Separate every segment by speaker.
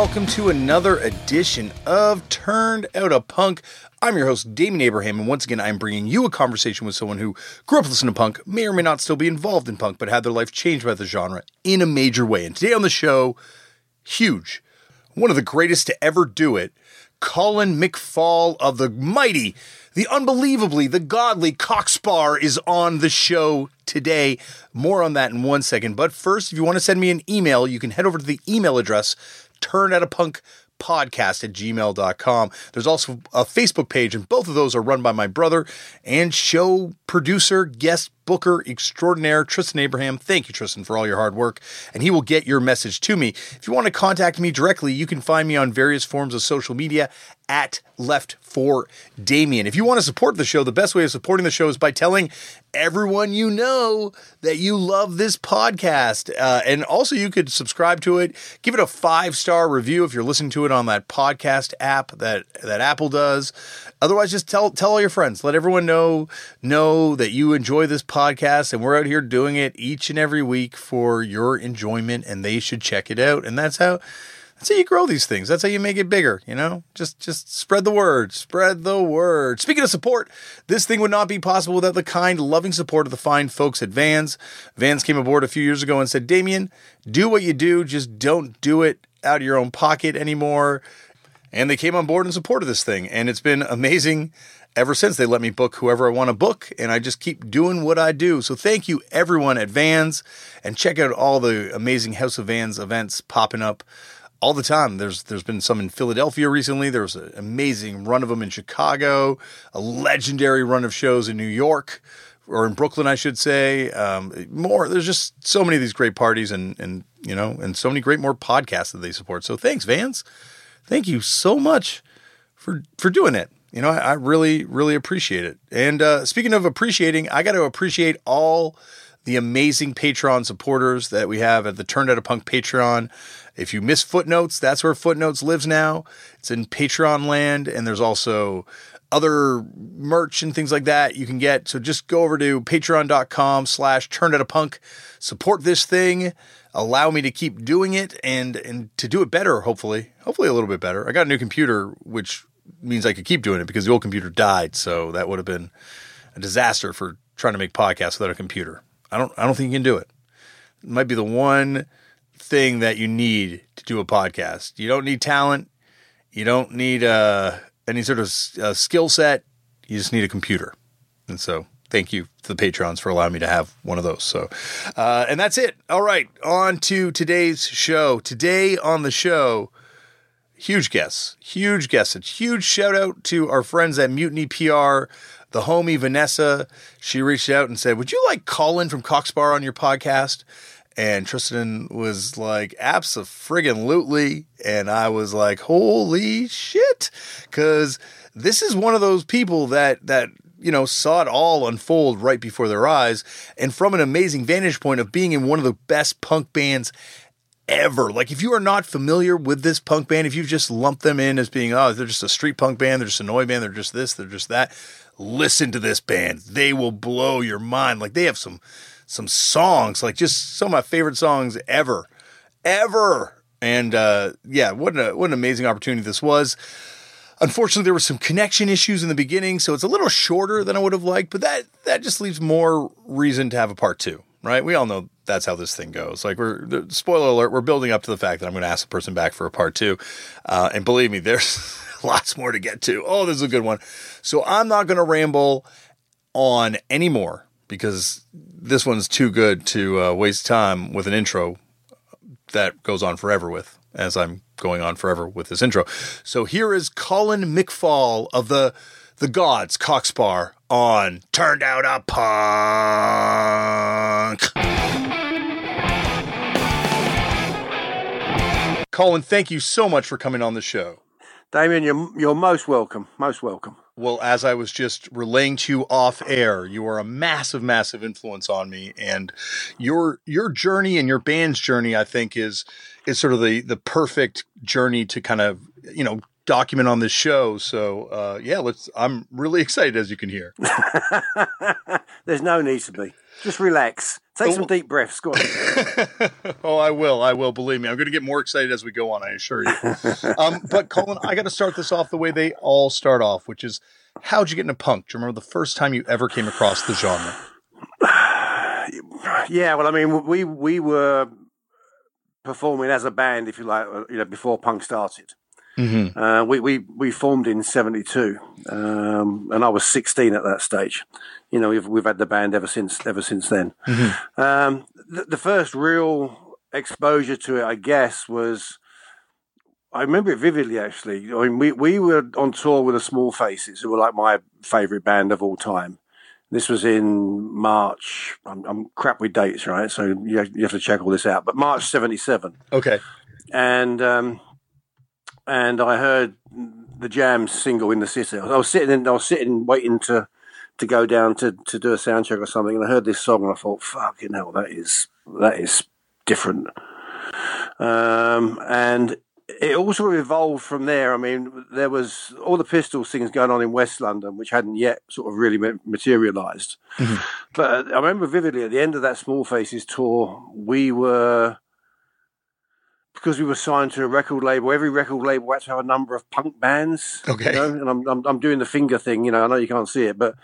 Speaker 1: Welcome to another edition of Turned Out a Punk. I'm your host, Damian Abraham, and once again, I'm bringing you a conversation with someone who grew up listening to punk, may or may not still be involved in punk, but had their life changed by the genre in a major way. And today on the show, huge, one of the greatest to ever do it, Colin McFaull of the mighty, the unbelievably, the godly Cock Sparrer is on the show today. More on that in one second. But first, if you want to send me an email, you can head over to the email address, turn out a punk podcast at gmail.com. There's also a Facebook page, and both of those are run by my brother and show producer, guest booker extraordinaire, Tristan Abraham. Thank you, Tristan, for all your hard work, and he will get your message to me. If you want to contact me directly, you can find me on various forms of social media at Left for Damian. If you want to support the show, the best way of supporting the show is by telling everyone you know that you love this podcast. Uh, and also, you could subscribe to it, give it a five star review if you're listening to it on that podcast app that that Apple does. Otherwise, just tell tell all your friends. Let everyone know know that you enjoy this podcast, and we're out here doing it each and every week for your enjoyment, and they should check it out. And that's how that's how you grow these things. That's how you make it bigger, you know? Just just spread the word. Spread the word. Speaking of support, this thing would not be possible without the kind, loving support of the fine folks at Vans. Vans came aboard a few years ago and said, Damian, do what you do, just don't do it out of your own pocket anymore. And they came on board in support of this thing. And it's been amazing ever since. They let me book whoever I want to book, and I just keep doing what I do. So thank you, everyone at Vans, and check out all the amazing House of Vans events popping up all the time. There's there's been some in Philadelphia recently. There was an amazing run of them in Chicago, a legendary run of shows in New York or in Brooklyn, I should say. Um, more. There's just so many of these great parties and and you know and so many great more podcasts that they support. So thanks, Vans. Thank you so much for for doing it. You know, I, I really really appreciate it. And uh, speaking of appreciating, I got to appreciate all the amazing Patreon supporters that we have at the Turned Out a Punk Patreon. If you miss Footnotes, that's where Footnotes lives now. It's in Patreon land, and there's also other merch and things like that you can get. So just go over to patreon.com slash turned out a punk, support this thing, allow me to keep doing it and and to do it better, hopefully. Hopefully a little bit better. I got a new computer, which means I could keep doing it because the old computer died. So that would have been a disaster for trying to make podcasts without a computer. I don't I don't think you can do it. It might be the one thing that you need to do a podcast. You don't need talent. You don't need uh, any sort of uh, skill set. You just need a computer. And so, thank you to the patrons for allowing me to have one of those. So, uh, and that's it. All right, on to today's show. Today on the show, huge guests, huge guests. A huge shout out to our friends at Mutiny PR. The homie Vanessa, she reached out and said, "Would you like Colin from Cock Sparrer on your podcast?" And Tristan was like, "Abso-friggin-lutely," and I was like, "Holy shit!" Because this is one of those people that that you know saw it all unfold right before their eyes, and from an amazing vantage point of being in one of the best punk bands ever. Like, if you are not familiar with this punk band, if you've just lumped them in as being, oh, they're just a street punk band, they're just a noise band, they're just this, they're just that, listen to this band. They will blow your mind. Like, they have some some songs, like just some of my favorite songs ever, ever. And uh, yeah, what what an amazing opportunity this was. Unfortunately, there were some connection issues in the beginning, so it's a little shorter than I would have liked, but that that just leaves more reason to have a part two, right? We all know that's how this thing goes. Like we're spoiler alert, we're building up to the fact that I'm going to ask the person back for a part two, uh, and believe me, there's lots more to get to. Oh, this is a good one. So I'm not going to ramble on anymore because this one's too good to uh, waste time with an intro that goes on forever with, as I'm going on forever with this intro. So here is Colin McFaull of the the Gods Cock Sparrer on Turned Out a Punk. Colin, thank you so much for coming on the show.
Speaker 2: Damian, you're, you're most welcome. Most welcome.
Speaker 1: Well, as I was just relaying to you off air, you are a massive, massive influence on me, and your your journey and your band's journey, I think, is is sort of the the perfect journey to kind of you know document on this show. So uh, yeah, let's. I'm really excited, as you can hear.
Speaker 2: There's no need to be. Just relax. Take oh. some deep breaths. Go on.
Speaker 1: oh, I will. I will. Believe me, I'm going to get more excited as we go on. I assure you. um, but Colin, I got to start this off the way they all start off, which is how'd you get into punk? Do you remember the first time you ever came across the genre?
Speaker 2: yeah, well, I mean, we we were performing as a band, if you like, uh, you know, before punk started. Mm-hmm. Uh, we, we, we formed in 72, um, and I was 16 at that stage. You know, we've, we've had the band ever since, ever since then. Mm-hmm. Um, the, the, first real exposure to it, I guess, was, I remember it vividly actually. I mean, we, we were on tour with the Small Faces, who were like my favorite band of all time. This was in March. I'm, I'm crap with dates, right? So you have, you have, to check all this out. But March 77.
Speaker 1: Okay.
Speaker 2: And, um, and I heard the Jam single in the city. I was sitting, in, I was sitting, waiting to to go down to, to do a sound check or something, and I heard this song, and I thought, "Fucking hell, that is that is different." Um, and it also evolved from there. I mean, there was all the Pistols things going on in West London, which hadn't yet sort of really materialised. Mm-hmm. But I remember vividly at the end of that Small Faces tour, we were because we were signed to a record label, every record label had to have a number of punk bands.
Speaker 1: Okay.
Speaker 2: You know? And I'm, I'm, I'm doing the finger thing, you know, I know you can't see it, but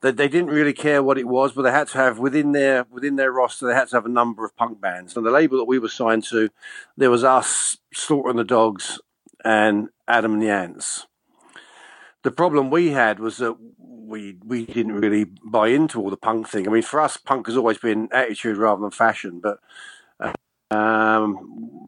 Speaker 2: they, they didn't really care what it was, but they had to have within their, within their roster, they had to have a number of punk bands. And the label that we were signed to, there was us, Slaughter and the Dogs, and Adam and the Ants. The problem we had was that we we didn't really buy into all the punk thing. I mean, for us, punk has always been attitude rather than fashion, but um,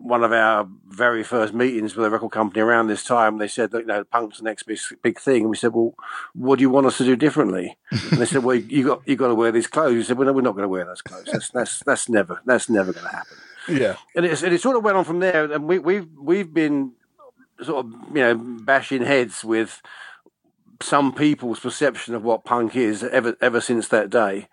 Speaker 2: one of our very first meetings with a record company around this time, they said that you know punk's the next big, big thing, and we said, "Well, what do you want us to do differently?" and they said, "Well, you got you got to wear these clothes." We said, "Well, no, we're not going to wear those clothes. That's that's that's never that's never going to happen."
Speaker 1: Yeah,
Speaker 2: and, and it sort of went on from there, and we, we've we've been sort of you know bashing heads with some people's perception of what punk is ever ever since that day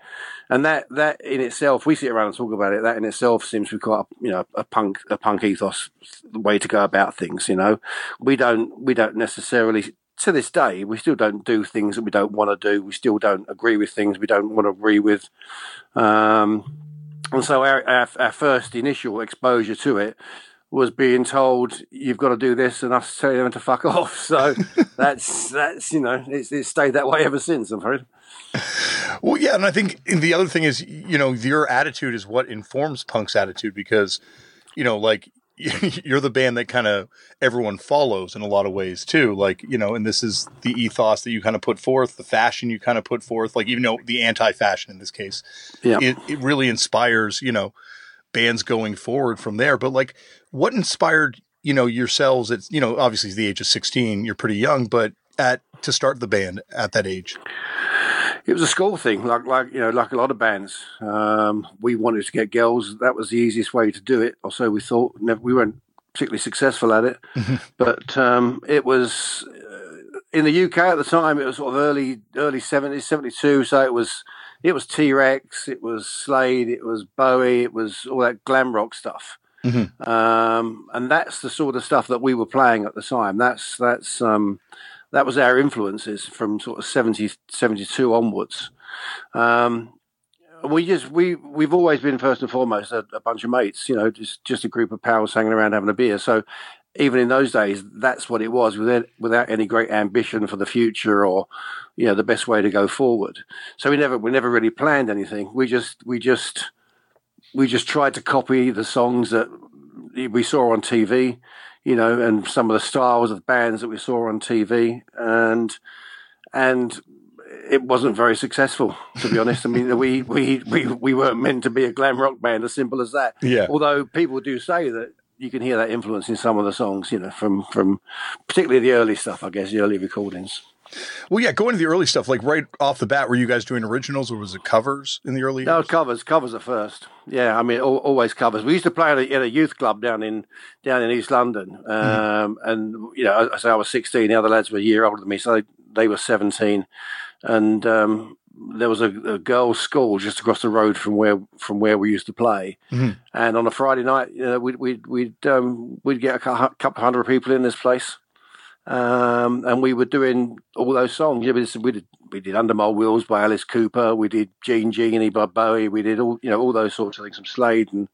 Speaker 2: and that that in itself, we sit around and talk about it. That in itself seems to be quite a, you know a punk a punk ethos way to go about things. You know, we don't we don't necessarily to this day we still don't do things that we don't want to do. We still don't agree with things we don't want to agree with. Um, and so our, our, our first initial exposure to it was being told you've got to do this and us telling them to fuck off. So that's that's you know it's, it's stayed that way ever since. I'm afraid.
Speaker 1: Well, yeah, and I think the other thing is, you know, your attitude is what informs Punk's attitude because, you know, like you're the band that kind of everyone follows in a lot of ways too. Like, you know, and this is the ethos that you kind of put forth, the fashion you kind of put forth, like even though the anti-fashion in this case, yeah. it, it really inspires, you know, bands going forward from there. But like, what inspired you know yourselves at you know obviously the age of 16 you're pretty young but at to start the band at that age
Speaker 2: it was a school thing, like like you know, like a lot of bands. Um, we wanted to get girls. That was the easiest way to do it, or so we thought. Never, we weren't particularly successful at it, mm-hmm. but um, it was uh, in the UK at the time. It was sort of early early seventies, seventy two. So it was it was T Rex, it was Slade, it was Bowie, it was all that glam rock stuff. Mm-hmm. Um, and that's the sort of stuff that we were playing at the time. That's that's um, that was our influences from sort of 70, 72 onwards. Um, we just we we've always been first and foremost a, a, bunch of mates, you know, just just a group of pals hanging around having a beer. So even in those days, that's what it was, without without any great ambition for the future or you know the best way to go forward. So we never we never really planned anything. We just we just we just tried to copy the songs that we saw on TV you know, and some of the styles of bands that we saw on TV, and and it wasn't very successful, to be honest. I mean, we, we we we weren't meant to be a glam rock band, as simple as that.
Speaker 1: Yeah.
Speaker 2: Although people do say that you can hear that influence in some of the songs, you know, from from particularly the early stuff, I guess, the early recordings.
Speaker 1: Well, yeah, going to the early stuff, like right off the bat, were you guys doing originals or was it covers in the early?
Speaker 2: No, years? covers. Covers at first. Yeah, I mean, always covers. We used to play at a, at a, youth club down in down in East London, mm-hmm. um, mm. and you know, I, I was sixteen. The other lads were a year older than me, so they, they were seventeen, and um, there was a, a, girls' school just across the road from where from where we used to play. Mm-hmm. And on a Friday night, you know, we'd we'd we'd, um, we'd get a couple hundred people in this place um, and we were doing all those songs. Yeah, we did, we did Under My Wheels by Alice Cooper. We did Jean Genie by Bowie. We did all you know all those sorts of things, some Slade and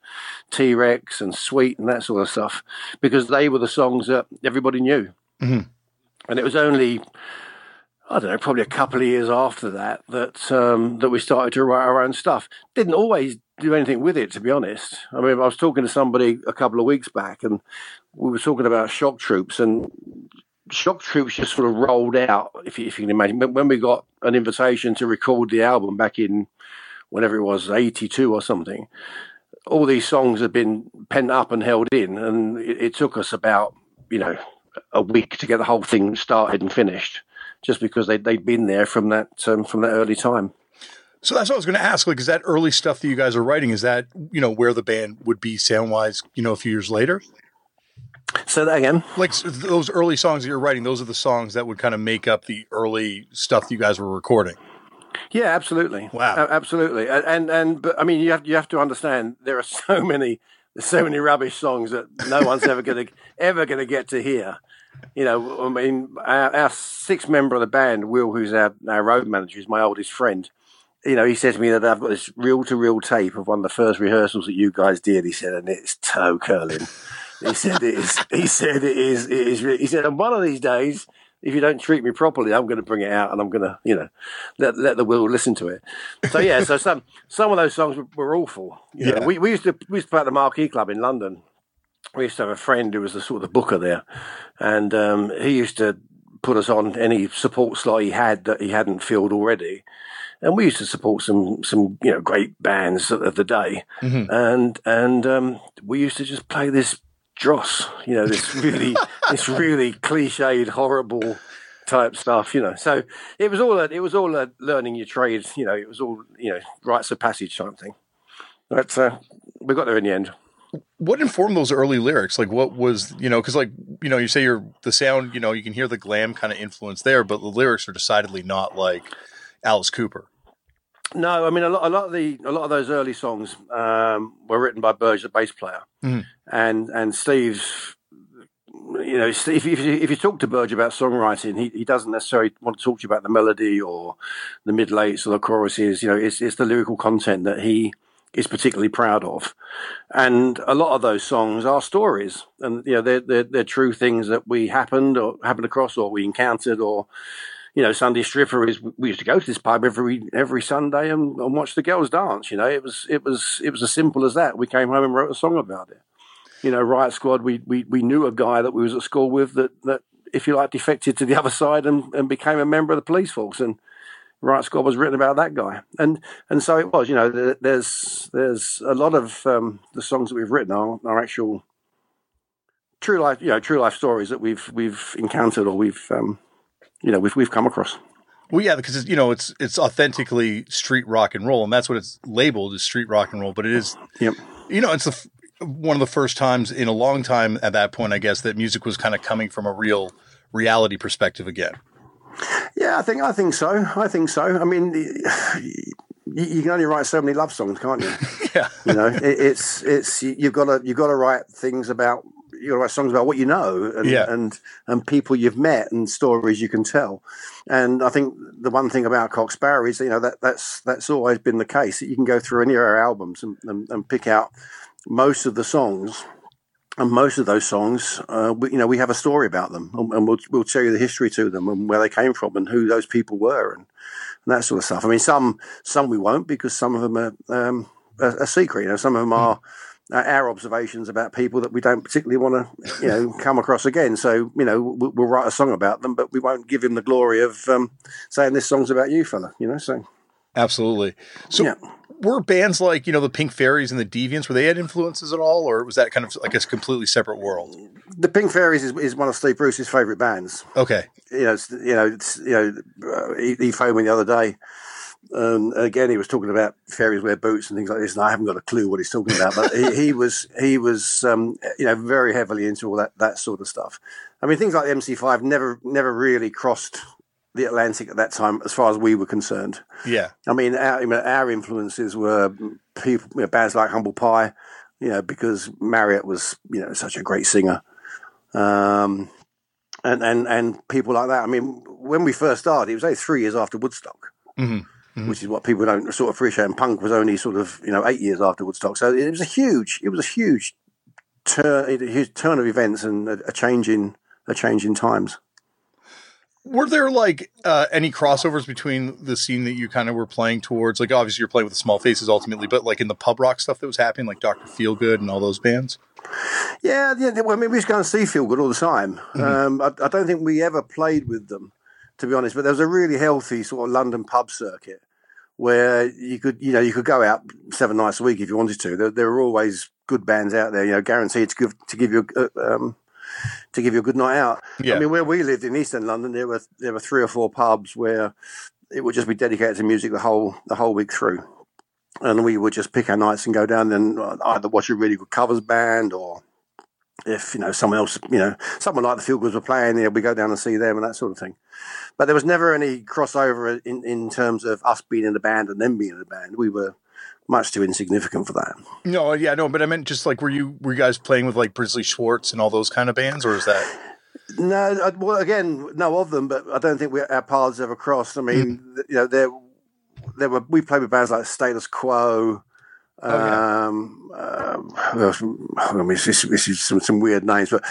Speaker 2: T Rex and Sweet and that sort of stuff, because they were the songs that everybody knew. Mm-hmm. And it was only I don't know, probably a couple of years after that that um, that we started to write our own stuff. Didn't always do anything with it, to be honest. I mean, I was talking to somebody a couple of weeks back, and we were talking about shock troops, and Shock Troops just sort of rolled out, if you, if you can imagine. When we got an invitation to record the album back in whenever it was, 82 or something, all these songs had been pent up and held in. And it, it took us about, you know, a week to get the whole thing started and finished just because they, they'd been there from that, um, from that early time.
Speaker 1: So that's what I was going to ask. Like, is that early stuff that you guys are writing? Is that you know where the band would be sound wise? You know, a few years later.
Speaker 2: Say that again.
Speaker 1: Like those early songs that you're writing, those are the songs that would kind of make up the early stuff you guys were recording.
Speaker 2: Yeah, absolutely.
Speaker 1: Wow,
Speaker 2: absolutely. And and but I mean, you have you have to understand there are so many there's so many rubbish songs that no one's ever going to ever going to get to hear. You know, I mean, our, our sixth member of the band, Will, who's our, our road manager, is my oldest friend. You know, he said to me that I've got this reel to reel tape of one of the first rehearsals that you guys did. He said, and it's toe curling. He said it is. He said it is. It is. He said, and one of these days, if you don't treat me properly, I'm going to bring it out and I'm going to, you know, let let the world listen to it. So yeah, so some some of those songs were, were awful. You yeah, know, we, we used to we used to play at the Marquee Club in London. We used to have a friend who was the sort of the booker there, and um, he used to put us on any support slot he had that he hadn't filled already. And we used to support some some you know great bands of the day, mm-hmm. and and um, we used to just play this dross, you know, this really, this really cliched, horrible type stuff, you know. So it was all a, it was all a learning your trade, you know. It was all you know, rites of passage type thing. But uh, we got there in the end.
Speaker 1: What informed those early lyrics? Like, what was you know? Because like you know, you say you're the sound, you know, you can hear the glam kind of influence there, but the lyrics are decidedly not like Alice Cooper.
Speaker 2: No, I mean a lot, a lot of the a lot of those early songs um, were written by Burge, the bass player, mm. and and Steve's. You know, if, if, if you talk to Burge about songwriting, he, he doesn't necessarily want to talk to you about the melody or the mid eights or the choruses. You know, it's it's the lyrical content that he is particularly proud of, and a lot of those songs are stories, and you know they're they're, they're true things that we happened or happened across or we encountered or you know, Sunday stripper is we used to go to this pub every every Sunday and, and, watch the girls dance. You know, it was it was it was as simple as that. We came home and wrote a song about it. You know, Riot Squad. We we we knew a guy that we was at school with that that if you like defected to the other side and, and became a member of the police force and. Riot Squad was written about that guy, and and so it was. You know, there's there's a lot of um, the songs that we've written are, are actual true life, you know, true life stories that we've we've encountered or we've um, you know we've we've come across.
Speaker 1: Well, yeah, because it's, you know it's it's authentically street rock and roll, and that's what it's labeled as street rock and roll. But it is,
Speaker 2: Yep.
Speaker 1: you know, it's the, one of the first times in a long time at that point, I guess, that music was kind of coming from a real reality perspective again.
Speaker 2: Yeah, I think I think so. I think so. I mean, you, you can only write so many love songs, can't you?
Speaker 1: Yeah,
Speaker 2: you know, it, it's it's you've got to you've got to write things about you got to write songs about what you know and,
Speaker 1: Yeah.
Speaker 2: and and people you've met and stories you can tell. And I think the one thing about Cock Sparrer is you know that that's that's always been the case. That you can go through any of our albums and, and, and pick out most of the songs. And most of those songs, uh, we, you know, we have a story about them, and, and we'll we'll tell you the history to them and where they came from and who those people were and, and that sort of stuff. I mean, some some we won't because some of them are um, a, a secret. You know, some of them are uh, our observations about people that we don't particularly want to, you know, come across again. So, you know, we'll, we'll write a song about them, but we won't give him the glory of um, saying this song's about you, fella. You know, so
Speaker 1: absolutely. So,
Speaker 2: Yeah.
Speaker 1: Were bands like you know the Pink Fairies and the Deviants were they had influences at all, or was that kind of like a completely separate world?
Speaker 2: the Pink Fairies is, is one of Steve Bruce's favourite bands.
Speaker 1: Okay,
Speaker 2: you know, it's, you know, it's, you know, uh, he, he phoned me the other day. Um, again, he was talking about fairies wear boots and things like this, and I haven't got a clue what he's talking about. But he, he was, he was, um, you know, very heavily into all that that sort of stuff. I mean, things like the MC5 never, never really crossed the Atlantic at that time, as far as we were concerned.
Speaker 1: yeah,
Speaker 2: I mean, our, I mean, our influences were people, you know, bands like Humble Pie, you know, because Marriott was, you know, such a great singer. Um, and, and, and people like that. I mean, when we first started, it was only three years after Woodstock, which is what people don't sort of appreciate. And punk was only sort of, you know, eight years after Woodstock. So it was a huge, it was a huge turn, a huge turn of events and a, a change in, a change in times.
Speaker 1: Were there like uh, any crossovers between the scene that you kind of were playing towards? Like, obviously, you're playing with the Small Faces ultimately, but like in the pub rock stuff that was happening, like Doctor Feelgood and all those bands.
Speaker 2: Yeah, yeah. Well, I mean, we used to go and see Feelgood all the time. Um, I, I don't think we ever played with them, to be honest. But there was a really healthy sort of London pub circuit where you could, you know, you could go out seven nights a week if you wanted to. There, there were always good bands out there, you know, guaranteed to give to give you a, um, to give you a good night out.
Speaker 1: Yeah.
Speaker 2: I mean, where we lived in Eastern London, there were there were three or four pubs where it would just be dedicated to music the whole the whole week through. And we would just pick our nights and go down and uh, either watch a really good covers band or if you know someone else, you know, someone like the Feel Goods were playing, know, we go down and see them and that sort of thing. But there was never any crossover in, in terms of us being in the band and them being in the band. We were much too insignificant for that.
Speaker 1: No, yeah, no, but I meant just like, were you were you guys playing with like Brinsley Schwarz and all those kind of bands, or is that?
Speaker 2: No, well, again, no of them, but I don't think we, our paths ever crossed. I mean, th- you know, there, there were we played with bands like Status Quo.
Speaker 1: Oh, yeah.
Speaker 2: Um, um. I mean, this, is- this is some, some weird names, but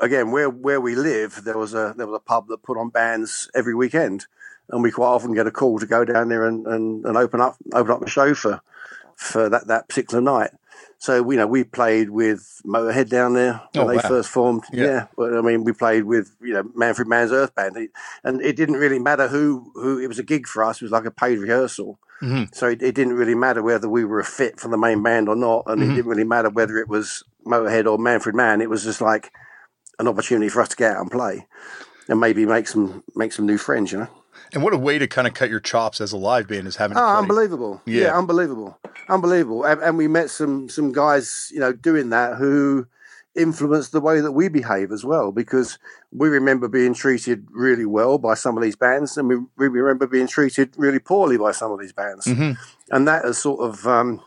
Speaker 2: again, where where we live, there was a there was a pub that put on bands every weekend, and we quite often get a call to go down there and, and, and open up open up the show for for that, that particular night. So you know, we played with Motorhead down there when
Speaker 1: Oh,
Speaker 2: they
Speaker 1: wow.
Speaker 2: first formed.
Speaker 1: Yeah.
Speaker 2: Yeah. Well, I mean, we played with you know Manfred Mann's Earth Band, and it didn't really matter who who it was a gig for us. It was like a paid rehearsal,
Speaker 1: Mhm.
Speaker 2: so it, it didn't really matter whether we were a fit for the main band or not, and
Speaker 1: Mm-hmm.
Speaker 2: it didn't really matter whether it was Motorhead or Manfred Mann. It was just like an opportunity for us to get out and play, and maybe make some make some new friends. You know.
Speaker 1: And what a way to kind of cut your chops as a live band is having. to
Speaker 2: Oh,
Speaker 1: ah,
Speaker 2: unbelievable!
Speaker 1: Yeah.
Speaker 2: Yeah, unbelievable, unbelievable. And, and we met some some guys, you know, doing that who influenced the way that we behave as well. Because we remember being treated really well by some of these bands, and we, we remember being treated really poorly by some of these bands, mm-hmm. and that has sort of um,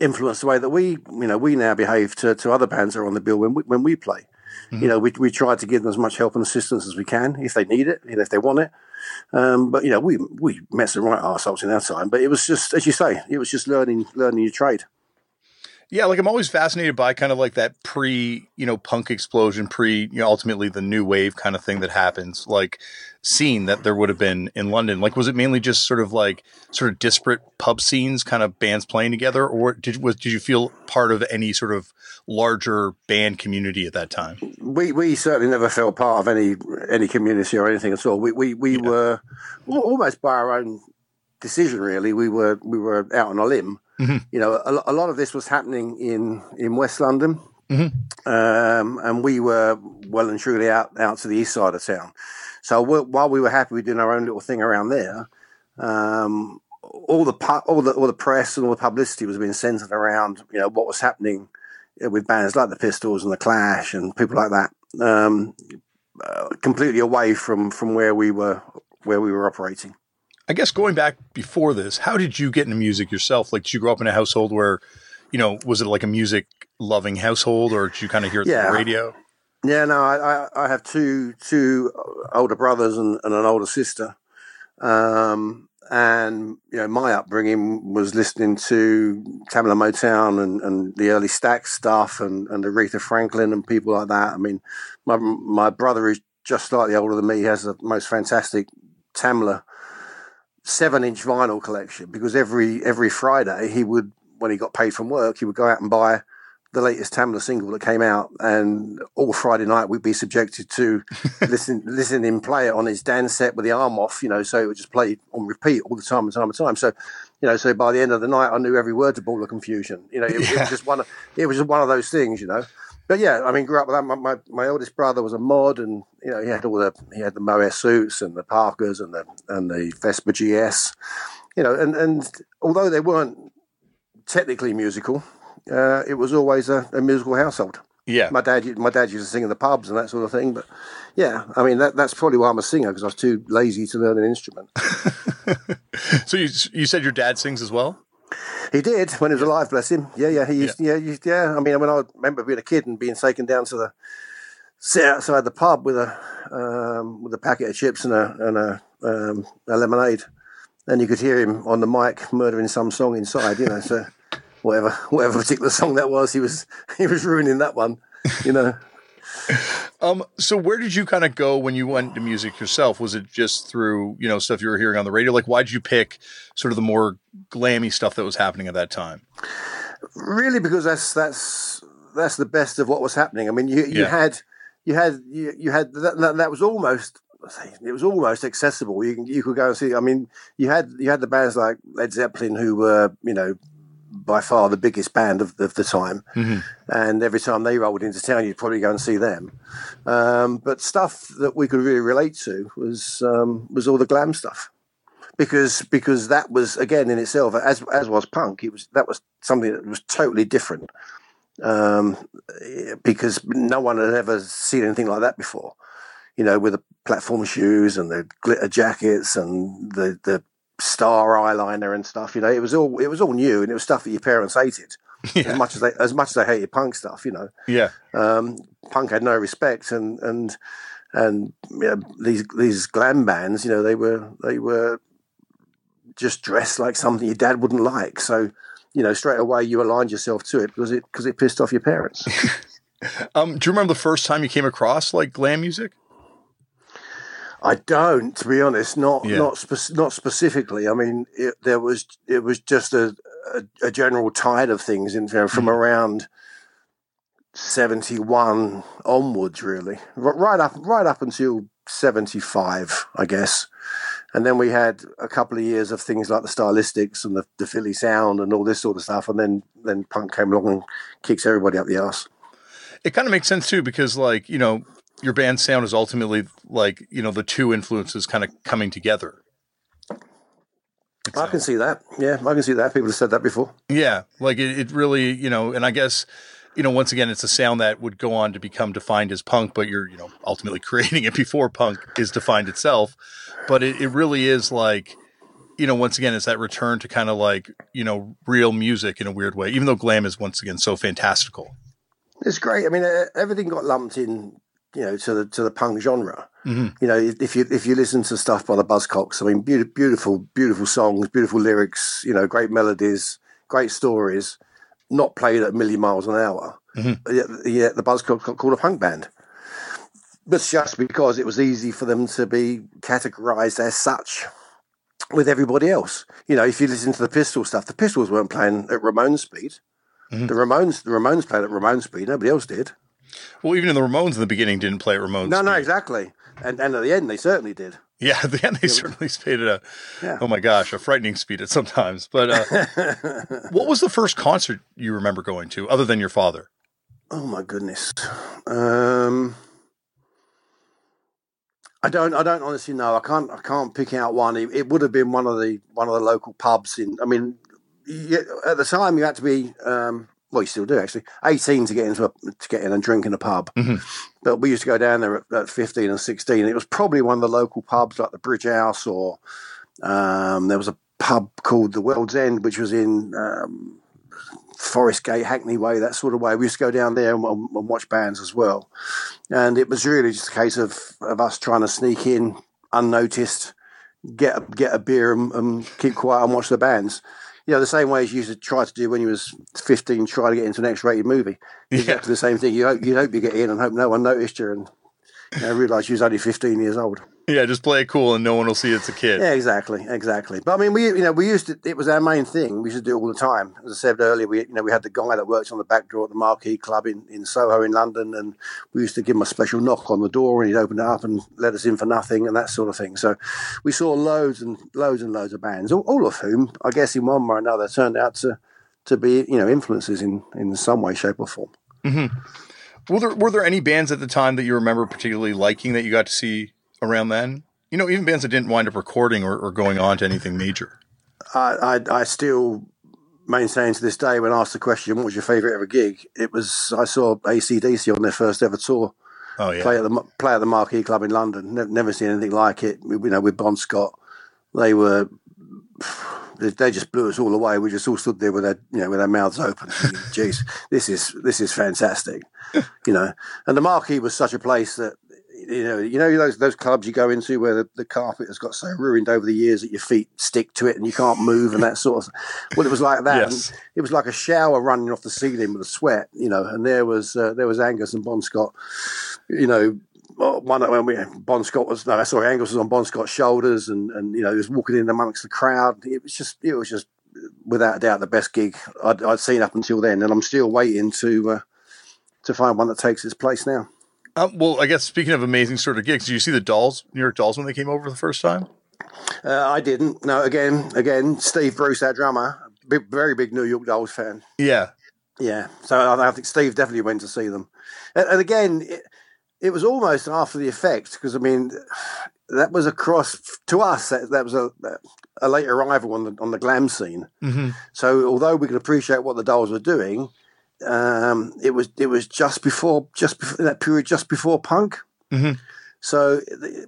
Speaker 2: influenced the way that we, you know, we now behave to, to other bands that are on the bill when we, when we play. You mm-hmm. know, we we try to give them as much help and assistance as we can if they need it, and if they want it. Um, but you know, we we met some right arseholes in our time. But it was just, as you say, it was just learning learning your trade.
Speaker 1: Yeah, like I'm always fascinated by kind of like that pre, you know, punk explosion, pre, you know, ultimately the new wave kind of thing that happens, like scene that there would have been in London. Like, was it mainly just sort of like sort of disparate pub scenes, kind of bands playing together, or did was did you feel part of any sort of larger band community at that time?
Speaker 2: We we certainly never felt part of any any community or anything at all. We we, we were al- almost by our own decision. Really, we were we were out on a limb. You know, a, a lot of this was happening in in West London. um, and we were well and truly out out to the east side of town. So while we were happy with doing our own little thing around there, um, all the pu- all the all the press and all the publicity was being centered around you know what was happening with bands like the Pistols and the Clash and people like that, um, uh, completely away from from where we were where we were operating.
Speaker 1: I guess going back before this, how did you get into music yourself? Like, did you grow up in a household where, you know, was it like a music loving household, or did you kind of hear it
Speaker 2: Yeah.
Speaker 1: through the radio?
Speaker 2: Yeah, no, I, I, have two two older brothers and, and an older sister, um, and you know my upbringing was listening to Tamla Motown and, and the early Stax stuff and, and Aretha Franklin and people like that. I mean, my my brother is just slightly older than me. He has the most fantastic Tamla seven inch vinyl collection because every every Friday he would when he got paid from work he would go out and buy the latest Tamla single that came out, and all Friday night we'd be subjected to listen, listen him play it on his Dansette with the arm off, you know, so it would just play on repeat all the time and time and time. So, you know, so by the end of the night, I knew every word to Ball of Confusion. You know, it, it was just one of it was just one of those things, you know. But yeah, I mean, grew up with that. My, my, my oldest brother was a mod, and you know, he had all the he had the Mohair suits and the Parkers and the and the Vespa GS, you know, and and although they weren't technically musical, uh, it was always a, a musical household.
Speaker 1: Yeah.
Speaker 2: My dad, my dad used to sing in the pubs and that sort of thing. But yeah, I mean that, that's probably why I'm a singer because I was too lazy to learn an instrument.
Speaker 1: so you you said your dad sings as well?
Speaker 2: He did when he was alive, bless him. Yeah, yeah, he used, yeah, yeah, yeah. I mean, when I remember being a kid and being taken down to the sit outside the pub with a um, with a packet of chips and a and a, um, a lemonade, and you could hear him on the mic murdering some song inside. You know, so whatever whatever particular song that was, he was he was ruining that one. You know.
Speaker 1: Um, so where did you kind of go when you went to music yourself? Was it just through, you know, stuff you were hearing on the radio? Like why did you pick sort of the more glammy stuff that was happening at that time?
Speaker 2: really because that's that's that's the best of what was happening. I mean, you you
Speaker 1: Yeah.
Speaker 2: had you had you, you had that, that, that was almost it was almost accessible. You can, you could go and see. I mean, you had you had the bands like Led Zeppelin who were you know by far the biggest band of, of the time, and every time they rolled into town, you'd probably go and see them. Um, but stuff that we could really relate to was um, was all the glam stuff because because that was again in itself as as was punk. It was that was something that was totally different um, because no one had ever seen anything like that before. You know, with the platform shoes and the glitter jackets and the the star eyeliner and stuff. You know, it was all it was all new and it was stuff that your parents hated as much as they as much as they hated punk stuff. You know,
Speaker 1: Yeah.
Speaker 2: um, punk had no respect and and and you know, these these glam bands, you know, they were they were just dressed like something your dad wouldn't like. So, you know, straight away you aligned yourself to it because it because it pissed off your parents.
Speaker 1: Um, do you remember the first time you came across like glam music?
Speaker 2: I don't, to be honest, not
Speaker 1: Yeah.
Speaker 2: not spec- not specifically. I mean, it, there was it was just a, a, a general tide of things in from hmm. around seventy one onwards, really, R- right up right up until seventy five, I guess. And then we had a couple of years of things like the stylistics and the, the Philly sound and all this sort of stuff. And then then punk came along and kicks everybody up the ass
Speaker 1: It kind of makes sense too because like, you know, your band sound is ultimately like, you know, the two influences kind of coming together.
Speaker 2: I can see that. Yeah, I can see that. People have said that before.
Speaker 1: Yeah, like it, it really, you know, and I guess, you know, once again, it's a sound that would go on to become defined as punk, but you're, you know, ultimately creating it before punk is defined itself. But it, it really is like, you know, once again, it's that return to kind of like, you know, real music in a weird way, even though glam is once again so fantastical.
Speaker 2: It's great. I mean, uh, everything got lumped in, you know, to the to the punk genre. Mm-hmm. You know, if you if you listen to stuff by the Buzzcocks, I mean, beautiful, beautiful, beautiful songs, beautiful lyrics. You know, great melodies, great stories, not played at a million miles an hour. Mm-hmm. Yet, yet the Buzzcocks got called a punk band. But it's just because it was easy for them to be categorized as such with everybody else. You know, if you listen to the Pistol stuff, the Pistols weren't playing at Ramones speed. Mm-hmm. The Ramones, the Ramones played at Ramones speed. Nobody else did.
Speaker 1: Well, even in the Ramones in the beginning didn't play at Ramones.
Speaker 2: No, no, exactly. And and at the end, they certainly did.
Speaker 1: Yeah, at the end they certainly stayed at a,
Speaker 2: Yeah.
Speaker 1: oh my gosh, a frightening speed at sometimes. But uh, what was the first concert you remember going to, other than your father?
Speaker 2: Oh my goodness. Um, I don't. I don't honestly know. I can't. I can't pick out one. It, it would have been one of the one of the local pubs in. I mean, you, at the time you had to be. Um, well, you still do actually. Eighteen to get into a, to get in and drink in a pub. But we used to go down there at, at fifteen and sixteen. It was probably one of the local pubs like the Bridge House, or um, there was a pub called the World's End, which was in um, Forest Gate, Hackney Way, that sort of way. We used to go down there and, and watch bands as well. And it was really just a case of, of us trying to sneak in unnoticed, get a, get a beer and, and keep quiet and watch the bands. You know, the same way as you used to try to do when you was 15, try to get into an X-rated movie. Exactly the same thing. You hope, you hope you get in and hope no one noticed you and you know, realise you was only 15 years old.
Speaker 1: Yeah, just play it cool and no one will see it's a kid.
Speaker 2: Yeah, exactly, exactly. But I mean, we you know we used to. It was our main thing. We used to do it all the time. As I said earlier, we you know we had the guy that worked on the back door at the Marquee Club in, in Soho in London, and we used to give him a special knock on the door, and he'd open it up and let us in for nothing, and that sort of thing. So we saw loads and loads and loads of bands, all, all of whom, I guess, in one way or another, turned out to to be you know influences in in some way, shape, or form. Mm-hmm.
Speaker 1: Were there were there any bands at the time that you remember particularly liking that you got to see around then? You know, even bands that didn't wind up recording or, or going on to anything major.
Speaker 2: I, I, I still maintain to this day when asked the question, "What was your favourite ever gig?" It was I saw ACDC on their first ever tour.
Speaker 1: Oh yeah,
Speaker 2: Play at the play at the Marquee Club in London. Never, never seen anything like it. You know, with Bon Scott, they were they, just blew us all away. We just all stood there with our you know with our mouths open. Jeez, this is this is fantastic. You know, and the Marquee was such a place that you know, you know those those clubs you go into where the, the carpet has got so ruined over the years that your feet stick to it and you can't move and that sort of. Well, it was like that.
Speaker 1: Yes.
Speaker 2: It was like a shower running off the ceiling with a sweat, you know. And there was uh, there was Angus and Bon Scott, you know. One when we Bon Scott was no, sorry, Angus was on Bon Scott's shoulders, and and you know he was walking in amongst the crowd. It was just it was just without a doubt the best gig I'd, I'd seen up until then, and I'm still waiting to uh, to find one that takes its place now.
Speaker 1: Um, well, I guess speaking of amazing sort of gigs, did you see the Dolls, New York Dolls, when they came over the first time?
Speaker 2: Uh, I didn't. No, again, again, Steve Bruce, our drummer, big, very big New York Dolls fan.
Speaker 1: Yeah,
Speaker 2: Yeah, so I, I think Steve definitely went to see them, and, and again, it, it was almost after the effect because I mean, that was across to us. That, that was a a late arrival on the on the glam scene.
Speaker 1: mm-hmm.
Speaker 2: So although we could appreciate what the Dolls were doing, um, it was it was just before just before, that period just before punk.
Speaker 1: Mhm.
Speaker 2: So the,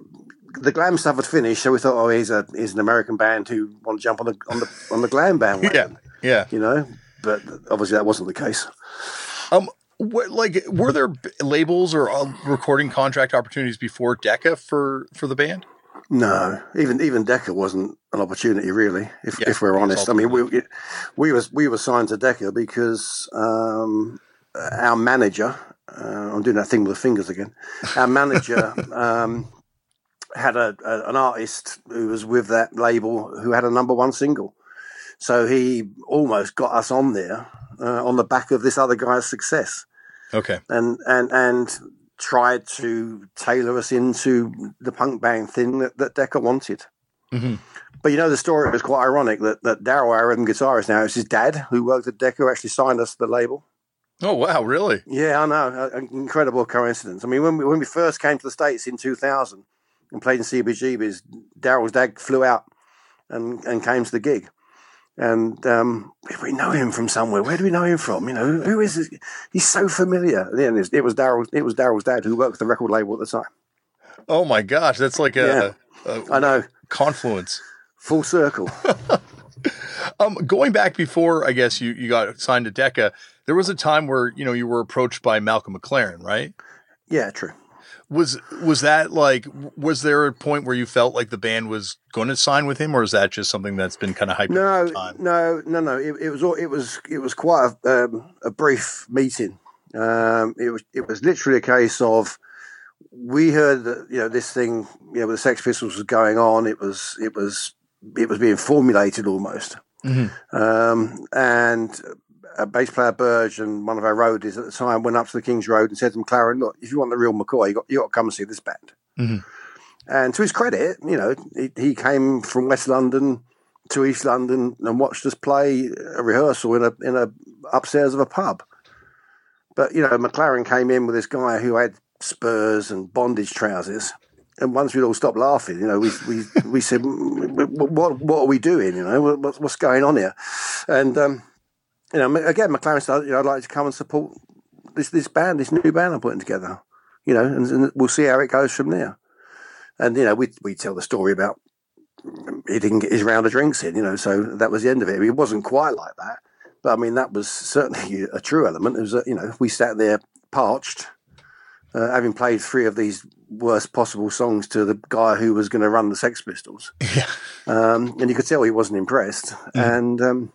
Speaker 2: the glam stuff had finished. So we thought, oh, he's a he's an American band who want to jump on the on the on the glam bandwagon.
Speaker 1: yeah, yeah.
Speaker 2: you know. But obviously that wasn't the case.
Speaker 1: Um, what like were there b- labels or uh, recording contract opportunities before Decca for for the band?
Speaker 2: No, even even Decca wasn't an opportunity really. If
Speaker 1: Yeah,
Speaker 2: if we're honest, I mean we we was we were signed to Decca because um, our manager. Uh, I'm doing that thing with the fingers again. Our manager um, had a, a an artist who was with that label who had a number one single, so he almost got us on there uh, on the back of this other guy's success
Speaker 1: Okay,
Speaker 2: and and and tried to tailor us into the punk band thing that, that Decca wanted.
Speaker 1: Mhm.
Speaker 2: But you know, the story was quite ironic that, that Daryl, our rhythm guitarist now, it's his dad who worked at Decca, who actually signed us to the label.
Speaker 1: Oh wow, really?
Speaker 2: Yeah, I know. An incredible coincidence. I mean, when we, when we first came to the States in 2000 and played in CBGB's, Daryl's dad flew out and, and came to the gig. And um, we know him from somewhere. Where do we know him from? You know, who is this? He's so familiar. And it was Daryl. It was Daryl's dad who worked the record label at the time.
Speaker 1: Oh my gosh, that's like a, a
Speaker 2: I know,
Speaker 1: confluence.
Speaker 2: full circle.
Speaker 1: Um, going back before, I guess you you got signed to Decca, there was a time where you know you were approached by Malcolm McLaren, right?
Speaker 2: yeah, true.
Speaker 1: Was was that like was there a point where you felt like the band was going to sign with him, or is that just something that's been kind of hyped
Speaker 2: No,
Speaker 1: up over time?
Speaker 2: no, no, no. It, it was all, it was it was quite a, um, a brief meeting. Um, it was it was literally a case of we heard that you know this thing you know with the Sex Pistols was going on. It was it was it was being formulated almost, um, and a bass player Burge and one of our roadies at the time went up to the King's Road and said to McLaren, "Look, if you want the real McCoy, you got you got to come and see this band."
Speaker 1: Mhm.
Speaker 2: And to his credit, you know, he, he came from West London to East London and watched us play a rehearsal in a in a upstairs of a pub. But you know, McLaren came in with this guy who had spurs and bondage trousers. And once we'd all stopped laughing, you know, we we, we said, "What what are we doing? You know, what, what's going on here?" And um, you know, again, McLaren said, "You know, I'd like to come and support this this band, this new band I'm putting together." You know, and, and we'll see how it goes from there. And you know, we we tell the story about he didn't get his round of drinks in, you know, so that was the end of it. I mean, it wasn't quite like that, but I mean, that was certainly a true element. It was, a, you know, we sat there parched, uh, having played three of these worst possible songs to the guy who was going to run the Sex Pistols.
Speaker 1: Yeah.
Speaker 2: Um, and you could tell he wasn't impressed. Mm. And, um,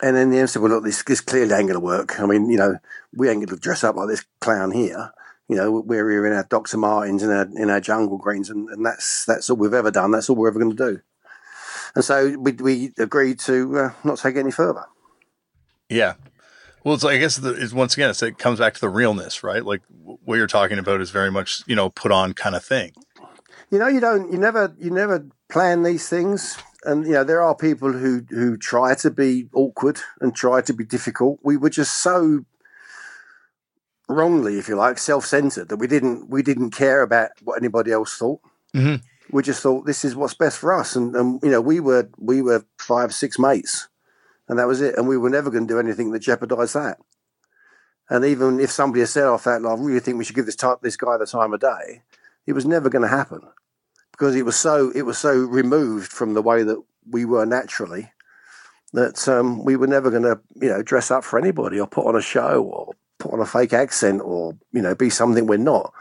Speaker 2: and then the end said, well, look, this, this clearly ain't going to work. I mean, you know, we ain't going to dress up like this clown here you know, we're here in our Dr. Martens and our, in our jungle greens, and, and that's that's all we've ever done. That's all we're ever going to do. And so we, we agreed to uh, not take it any further.
Speaker 1: Yeah. Well, it's I guess the, it's, once again, it's, it comes back to the realness, right? Like what you're talking about is very much, you know, put on kind of thing.
Speaker 2: You know, you don't, you never, you never plan these things. And, you know, there are people who, who try to be awkward and try to be difficult. We were just so wrongly, if you like, self-centered that we didn't we didn't care about what anybody else thought. Mm-hmm. We just thought this is what's best for us, and, and you know we were we were five six mates, and that was it. And we were never going to do anything that jeopardised that. And even if somebody had said off that, I really think we should give this type, this guy the time of day, it was never going to happen because it was so it was so removed from the way that we were naturally that um, we were never going to you know dress up for anybody or put on a show or put on a fake accent or you know be something we're not.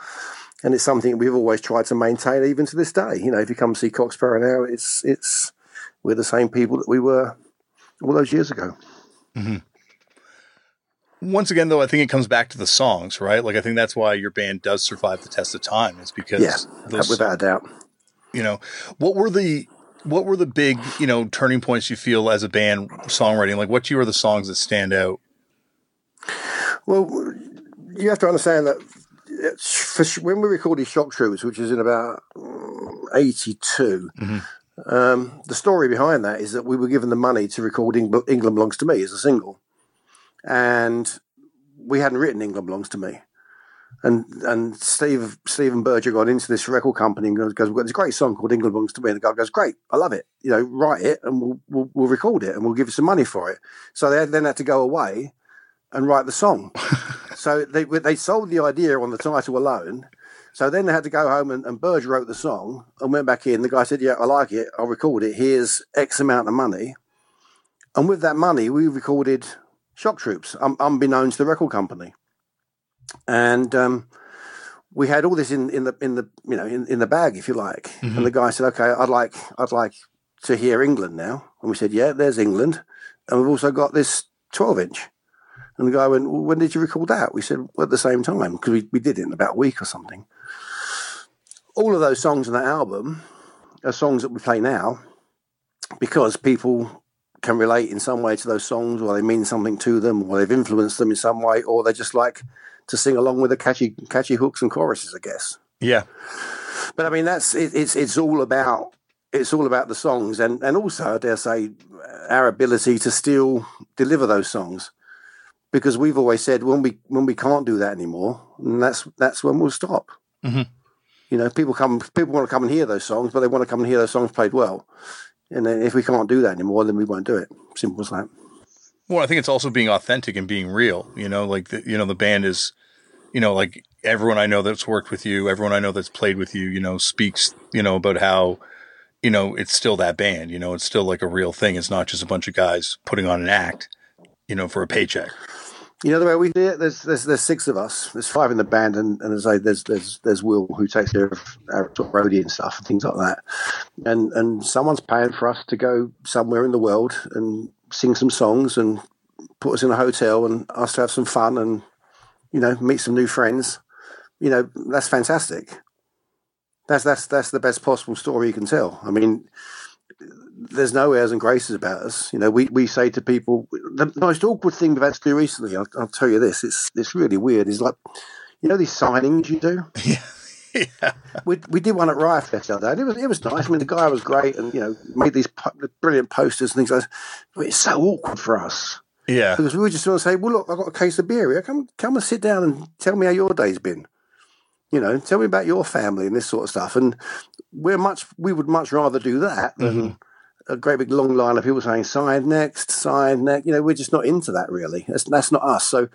Speaker 2: And it's something we've always tried to maintain even to this day. You know, if you come see Cock Sparrer now, it's it's we're the same people that we were all those years ago. Mm-hmm.
Speaker 1: Once again, though, I think it comes back to the songs, right? Like I think that's why your band does survive the test of time. Is because
Speaker 2: yeah, those, without a doubt.
Speaker 1: You know, what were the what were the big you know turning points you feel as a band songwriting? Like, what you are the songs that stand out
Speaker 2: well, you have to understand that for, when we recorded Shock Troops, which was in about mm, 82, mm-hmm. um, the story behind that is that we were given the money to record England Belongs to Me as a single. And we hadn't written England Belongs to Me. And and Steve Stephen Burgess got into this record company and goes, goes We've got this great song called England Belongs to Me. And the guy goes, Great, I love it. You know, write it and we'll, we'll, we'll record it and we'll give you some money for it. So they then had to go away and write the song. so they they sold the idea on the title alone. So then they had to go home and, and Burge wrote the song and went back in. The guy said, "Yeah, I like it. I'll record it. Here's X amount of money." And with that money, we recorded Shock Troops, um, unbeknownst to the record company. And um, we had all this in, in the in the you know in, in the bag, if you like. Mm-hmm. And the guy said, "Okay, I'd like I'd like to hear England now." And we said, "Yeah, there's England." And we've also got this 12 inch. And the guy went, well, when did you record that? We said, well, at the same time, because we, we did it in about a week or something. All of those songs on that album are songs that we play now because people can relate in some way to those songs or they mean something to them or they've influenced them in some way or they're just like to sing along with the catchy catchy hooks and choruses, I guess.
Speaker 1: Yeah.
Speaker 2: But I mean, that's it, it's it's all about it's all about the songs and and also I dare say our ability to still deliver those songs because we've always said when we when we can't do that anymore, that's that's when we'll stop. Mm-hmm. You know, people come, people want to come and hear those songs, but they want to come and hear those songs played well. And then if we can't do that anymore, then we won't do it. Simple as that.
Speaker 1: Well, I think it's also being authentic and being real. You know, like the, you know the band is, you know, like everyone I know that's worked with you, everyone I know that's played with you, you know, speaks, you know, about how, you know, it's still that band. You know, it's still like a real thing. It's not just a bunch of guys putting on an act, you know, for a paycheck.
Speaker 2: You know the way we do it. There's there's there's six of us. There's five in the band, and, and as I there's there's there's Will who takes care of our roadie and stuff and things like that. And and someone's paying for us to go somewhere in the world and sing some songs and put us in a hotel and us to have some fun and you know meet some new friends. You know that's fantastic. That's that's that's the best possible story you can tell. I mean, there's no airs and graces about us. You know, we, we say to people, the most awkward thing we've had to do recently, I'll, I'll tell you this, it's it's really weird, is like, you know, these signings you do?
Speaker 1: Yeah. Yeah.
Speaker 2: We, we did one at Riot Fest the other day, and it was, it was nice. I mean, the guy was great and, you know, made these brilliant posters and things like that. But it's so awkward for us
Speaker 1: Yeah.
Speaker 2: Because we were just going to say, well, look, I've got a case of beer here. Come, come and sit down and tell me how your day's been. You know, tell me about your family and this sort of stuff. And we're much, we would much rather do that than
Speaker 1: Mm-hmm.
Speaker 2: a great big long line of people saying "side next, side next. You know, we're just not into that really. That's, that's not us. So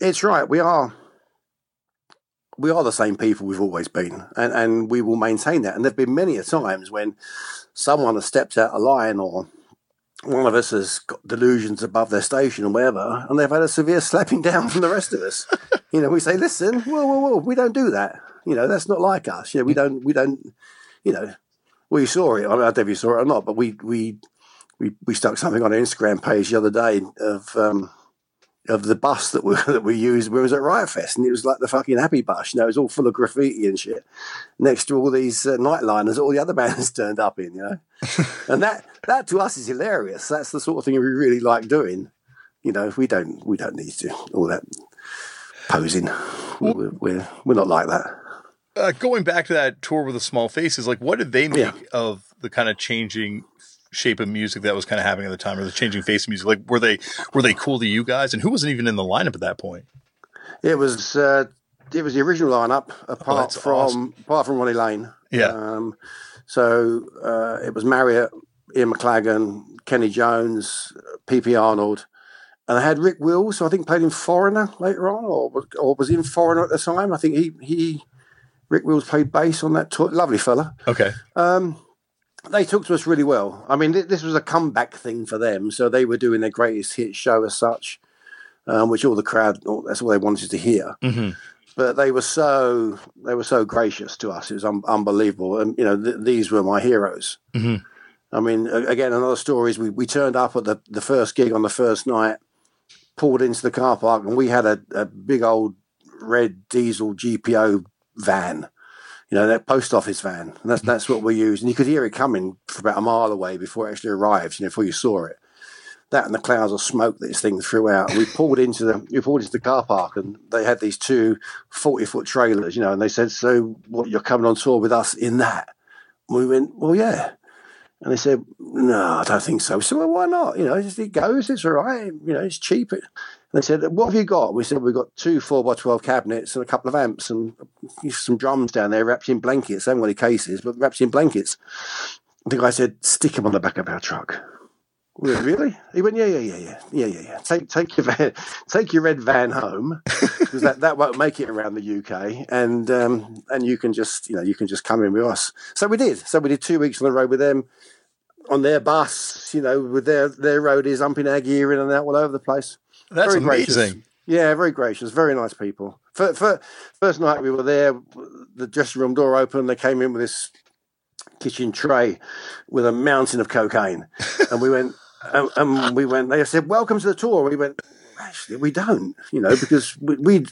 Speaker 2: it's right. We are, we are the same people we've always been, and, and we will maintain that. And there've been many a times when someone has stepped out of line or one of us has got delusions above their station or whatever, and they've had a severe slapping down from the rest of us. you know, we say, listen, whoa, whoa, whoa, we don't do that. You know, that's not like us. You know, we don't, we don't, you know, We saw it. I, mean, I don't know if you saw it or not, but we, we, we, we stuck something on our Instagram page the other day of, um, of the bus that we that we used. We was at Riot Fest, and it was like the fucking happy bus. You know, it was all full of graffiti and shit. Next to all these uh, nightliners, all the other bands turned up in. You know, and that that to us is hilarious. That's the sort of thing we really like doing. You know, we don't we don't need to all that posing. We're we're, we're not like that.
Speaker 1: Uh, going back to that tour with the small faces, like what did they make
Speaker 2: Yeah.
Speaker 1: of the kind of changing shape of music that was kind of happening at the time, or the changing face of music? Like were they were they cool to you guys? And who wasn't even in the lineup at that point?
Speaker 2: It was uh, it was the original lineup, apart
Speaker 1: Oh,
Speaker 2: from
Speaker 1: awesome.
Speaker 2: apart from Ronnie Lane.
Speaker 1: Yeah.
Speaker 2: Um, so uh, it was Marriott, Ian McLagan, Kenny Jones, PP Arnold, and I had Rick Wills, who I think played in Foreigner later on, or was- or was in Foreigner at the time. I think he he Rick Wills played bass on that tour. Lovely fella.
Speaker 1: Okay,
Speaker 2: Um, they took to us really well. I mean, this was a comeback thing for them, so they were doing their greatest hit show as such, um, which all the crowd that's all they wanted to hear.
Speaker 1: hmm
Speaker 2: But they were so they were so gracious to us. It was un- unbelievable, and you know th- these were my heroes.
Speaker 1: Mhm.
Speaker 2: I mean, again, another story is we, we turned up at the, the first gig on the first night, pulled into the car park, and we had a, a big old red diesel GPO van you know, that post office van. And that's that's what we use. And you could hear it coming for about a mile away before it actually arrived, you know, before you saw it. That and the clouds of smoke that this thing threw out. We pulled into the we pulled into the car park and they had these two 40 foot trailers, you know, and they said, So what you're coming on tour with us in that? And we went, Well yeah. And they said, No, I don't think so. Said, Well, why not? You know, it goes, it's all right, you know, it's cheap. They said, What have you got? We said, We've got two four by twelve cabinets and a couple of amps and some drums down there wrapped in blankets. They haven't got any cases, but wrapped in blankets. The guy said, "Stick them on the back of our truck." We went, really? He went, "Yeah, yeah, yeah, yeah, yeah, yeah, yeah. Take take your van, take your red van home because that, that won't make it around the UK, and um, and you can just you know you can just come in with us." So we did. So we did two weeks on the road with them on their bus, you know, with their their roadies humping our gear in and out all over the place.
Speaker 1: That's
Speaker 2: Very gracious.
Speaker 1: amazing.
Speaker 2: Yeah, very gracious, very nice people. For, for, first night we were there, the dressing room door opened. They came in with this kitchen tray with a mountain of cocaine, and we went, and, and we went. They said, "Welcome to the tour." We went. Actually, we don't, you know, because we we,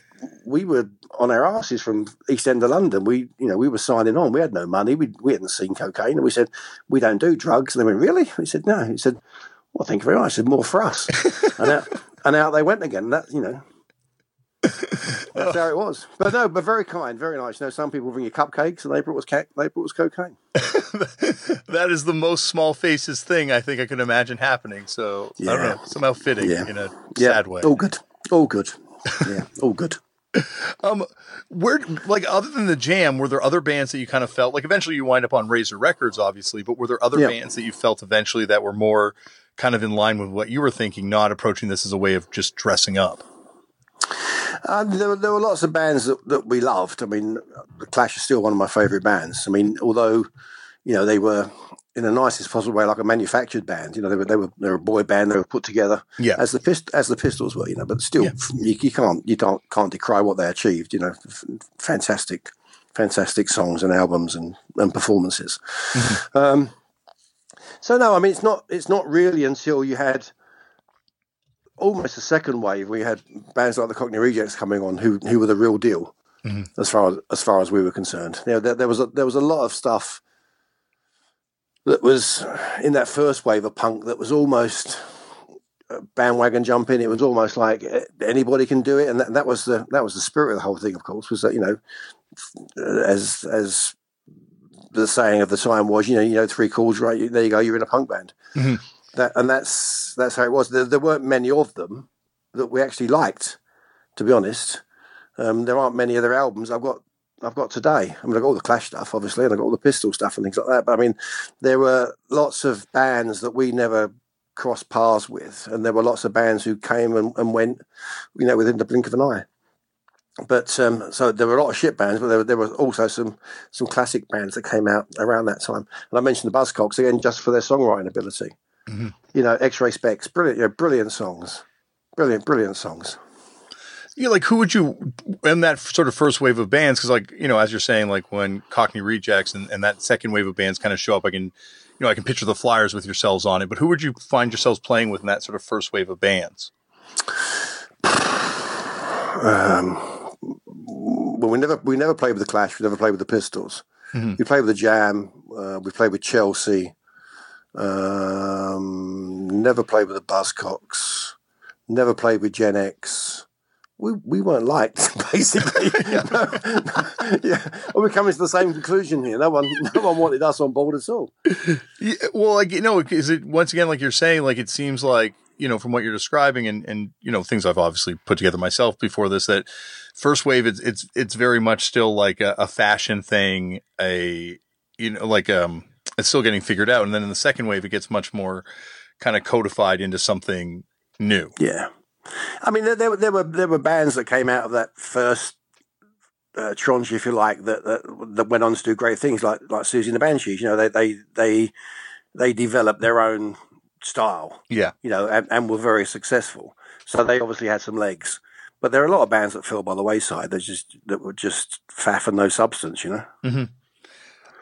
Speaker 2: we were on our asses from East End of London. We, you know, we were signing on. We had no money. We we hadn't seen cocaine, and we said we don't do drugs. And they went, "Really?" We said, "No." He said, "Well, thank you very much." Said, "More for us." and out, and out they went again. That you know, that's how it was. But no, but very kind, very nice. You know, some people bring you cupcakes, and they brought us ca- they brought us cocaine.
Speaker 1: that is the most small faces thing I think I can imagine happening. So I don't
Speaker 2: Yeah.
Speaker 1: know, somehow fitting
Speaker 2: Yeah.
Speaker 1: in a
Speaker 2: Yeah,
Speaker 1: sad way.
Speaker 2: all good, all good. Yeah, all good.
Speaker 1: Um, where like other than the Jam, were there other bands that you kind of felt like eventually you wind up on Razor Records, obviously, but were there other
Speaker 2: Yeah.
Speaker 1: bands that you felt eventually that were more kind of in line with what you were thinking, not approaching this as a way of just dressing up?
Speaker 2: Um, there, were- there were lots of bands that, that we loved. I mean, the Clash is still one of my favourite bands. I mean, although you know they were in the nicest possible way like a manufactured band. You know, they were they were they were a boy band. They were put together
Speaker 1: Yeah.
Speaker 2: as the pist- as the Pistols were. You know, but still,
Speaker 1: Yeah.
Speaker 2: you, you can't you don't can't decry what they achieved. You know, f- fantastic, fantastic songs and albums and and performances. Um, so no, I mean it's not it's not really until you had almost a second wave. We had bands like the Cockney Rejects coming on, who who were the real deal as far as as far as we were concerned. You know, there, there was a, there was a lot of stuff that was in that first wave of punk that was almost uh, bandwagon jumping. It was almost like eh, anybody can do it, and that, that was the that was the spirit of the whole thing. Of course, was that you know, as as the saying of the time was, you know, you know, three chords, right? You, there you go, you're in a punk band. that and that's that's how it was. There, there weren't many of them that we actually liked, to be honest. Um, there aren't many other albums I've got I've got today. I mean, I've got all the Clash stuff, obviously, and I've got all the Pistol stuff and things like that. But I mean, there were lots of bands that we never crossed paths with, and there were lots of bands who came and, and went, you know, within the blink of an eye. But um, so there were a lot of shit bands, but there, were, there were also some some classic bands that came out around that time. And I mentioned the Buzzcocks again, just for their songwriting ability. Mm-hmm. You know, X-Ray Spex, brilliant, you know, brilliant songs, brilliant, brilliant songs
Speaker 1: know, like who would you in that sort of first wave of bands? Because like you know, as you're saying, like when Cockney Rejects and, and that second wave of bands kind of show up, I can you know I can picture the flyers with yourselves on it. But who would you find yourselves playing with in that sort of first wave of bands?
Speaker 2: Um, well, we never we never played with the Clash. We never played with the Pistols. Mm-hmm. We played with the Jam. Uh, we played with Chelsea. Um, never played with the Buzzcocks. Never played with Gen X we, we weren't liked, basically. yeah, we're coming to the same conclusion here. No one, no one wanted us on board at all.
Speaker 1: Yeah, well, like you know, is it once again like you're saying? Like it seems like you know from what you're describing, and and you know things I've obviously put together myself before this. That first wave, it's it's it's very much still like a, a fashion thing. A you know like um, it's still getting figured out, and then in the second wave, it gets much more kind of codified into something new.
Speaker 2: Yeah. I mean, there, there, there, were there were bands that came out of that first uh, tranche, if you like, that, that, that went on to do great things, like like Siouxsie and the Banshees. You know, they they they they developed their own style.
Speaker 1: Yeah,
Speaker 2: you know, and, and were very successful. So they obviously had some legs. But there are a lot of bands that fell by the wayside. That just that were just faff and no substance. You know.
Speaker 1: Mm-hmm.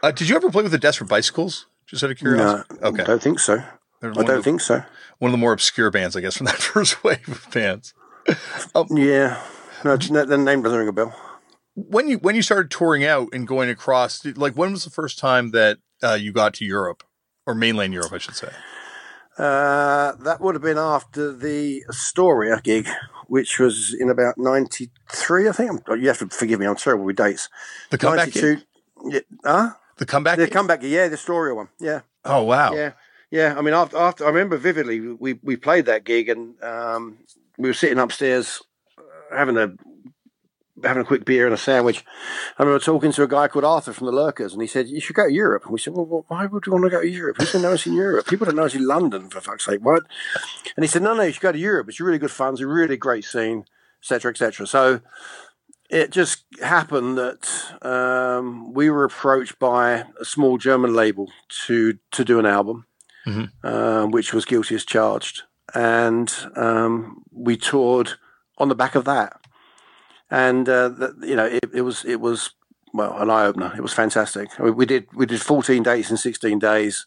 Speaker 1: Uh, did you ever play with the Desperate Bicycles? Just out of curiosity.
Speaker 2: No, okay. I don't think so. I don't think so.
Speaker 1: One of the more obscure bands, I guess, from that first wave of bands.
Speaker 2: Um, yeah, no, the name doesn't ring a bell.
Speaker 1: When you when you started touring out and going across, like when was the first time that uh, you got to Europe or mainland Europe, I should say?
Speaker 2: Uh, that would have been after the Astoria gig, which was in about '93, I think. You have to forgive me; I'm terrible with dates.
Speaker 1: The comeback 92, gig?
Speaker 2: Yeah, huh?
Speaker 1: The comeback.
Speaker 2: The comeback. Yeah, the Astoria one. Yeah.
Speaker 1: Oh wow.
Speaker 2: Yeah. Yeah, I mean, after, after I remember vividly, we we played that gig and um, we were sitting upstairs uh, having a having a quick beer and a sandwich. I remember talking to a guy called Arthur from the Lurkers, and he said, "You should go to Europe." And we said, "Well, why would you want to go to Europe? Who's going to know us in Europe? People don't know us in London, for fuck's sake, what?" And he said, "No, no, you should go to Europe. It's really good fun. It's a really great scene, etc., etc." So it just happened that um, we were approached by a small German label to to do an album mm-hmm. uh, which was guilty as charged, and um, we toured on the back of that. And uh, the, you know, it, it, was it was well an eye opener. It was fantastic. I mean, we did we did 14 dates in 16 days.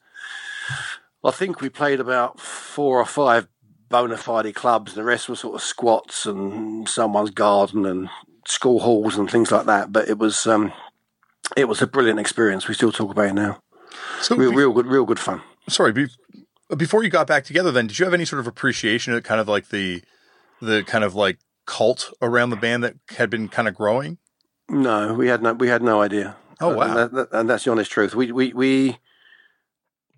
Speaker 2: I think we played about four or five bona fide clubs. The rest were sort of squats and someone's garden and school halls and things like that. But it was um, it was a brilliant experience. We still talk about it now. So real, real good, real good fun
Speaker 1: sorry, be, before you got back together, then did you have any sort of appreciation of kind of like the the kind of like cult around the band that had been kind of growing?
Speaker 2: No, we had no we had no idea.
Speaker 1: Oh wow!
Speaker 2: And, that, that, and that's the honest truth. We we we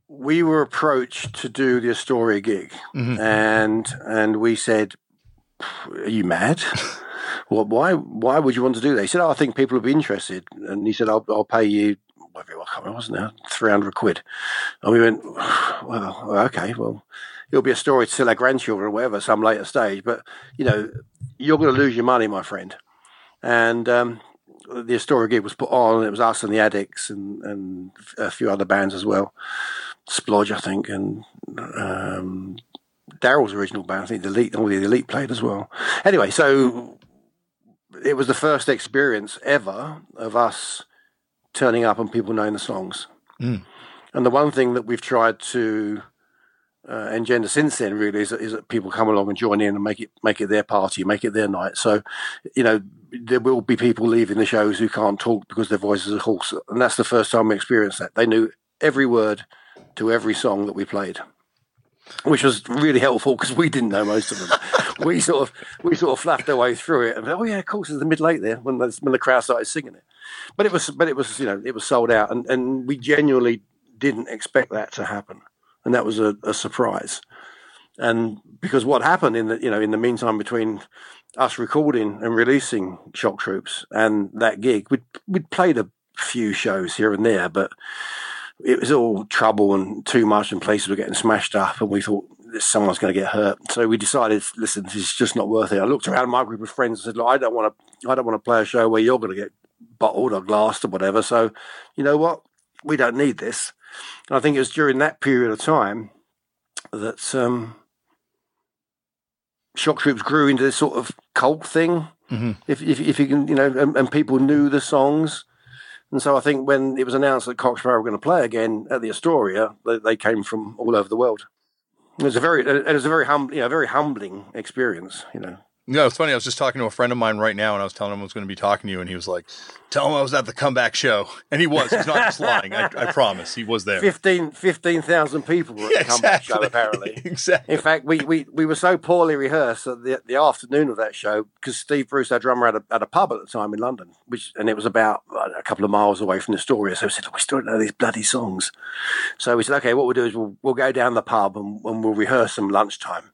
Speaker 2: we were approached to do the Astoria gig, mm-hmm. and and we said, "Are you mad? well, why why would you want to do that?" He said, "Oh, I think people would be interested," and he said, "I'll, I'll pay you whatever was, wasn't it? 300 quid. And we went, well, okay, well, it'll be a story to tell our grandchildren or whatever, some later stage. But, you know, you're going to lose your money, my friend. And um, the Astoria gig was put on, and it was us and the Addicts and, and a few other bands as well. Splodge, I think, and um, Daryl's original band, I think the Elite, all the Elite played as well. Anyway, so it was the first experience ever of us turning up and people knowing the songs. Mm. And the one thing that we've tried to uh, engender since then really is, is, that people come along and join in and make it make it their party, make it their night. So, you know, there will be people leaving the shows who can't talk because their voices are hoarse, and that's the first time we experienced that. They knew every word to every song that we played, which was really helpful because we didn't know most of them. we sort of we sort of fluffed our way through it, and oh yeah, of course, there's the mid late there when the, when the crowd started singing it. But it was, but it was, you know, it was sold out, and, and we genuinely didn't expect that to happen. And that was a, a surprise. And because what happened in the you know in the meantime between us recording and releasing Shock Troops and that gig, we'd we'd played a few shows here and there, but it was all trouble and too much, and places were getting smashed up, and we thought someone's going to get hurt. So we decided, listen, this is just not worth it. I looked around my group of friends and said, look, I don't want to, I don't want to play a show where you're going to get bottled or glassed or whatever. So, you know what? We don't need this. And I think it was during that period of time that um, shock troops grew into this sort of cult thing. Mm-hmm. If, if, if you can, you know, and, and, people knew the songs. And so I think when it was announced that Cock Sparrer were going to play again at the Astoria, they, they came from all over the world. It was a very, it was a very hum, you know, very humbling experience, you know.
Speaker 1: No, it's funny. I was just talking to a friend of mine right now, and I was telling him I was going to be talking to you, and he was like, "Tell him I was at the comeback show," and he was. He's not just lying. I, I, promise, he was there.
Speaker 2: 15,000 15, people were at the exactly. comeback show. Apparently,
Speaker 1: exactly.
Speaker 2: In fact, we, we, we were so poorly rehearsed that the, the afternoon of that show because Steve Bruce, our drummer, had a, had a pub at the time in London, which and it was about a couple of miles away from the Astoria. So we said, oh, "We still don't know these bloody songs." So we said, "Okay, what we'll do is we'll we'll go down the pub and, and we'll rehearse them lunchtime."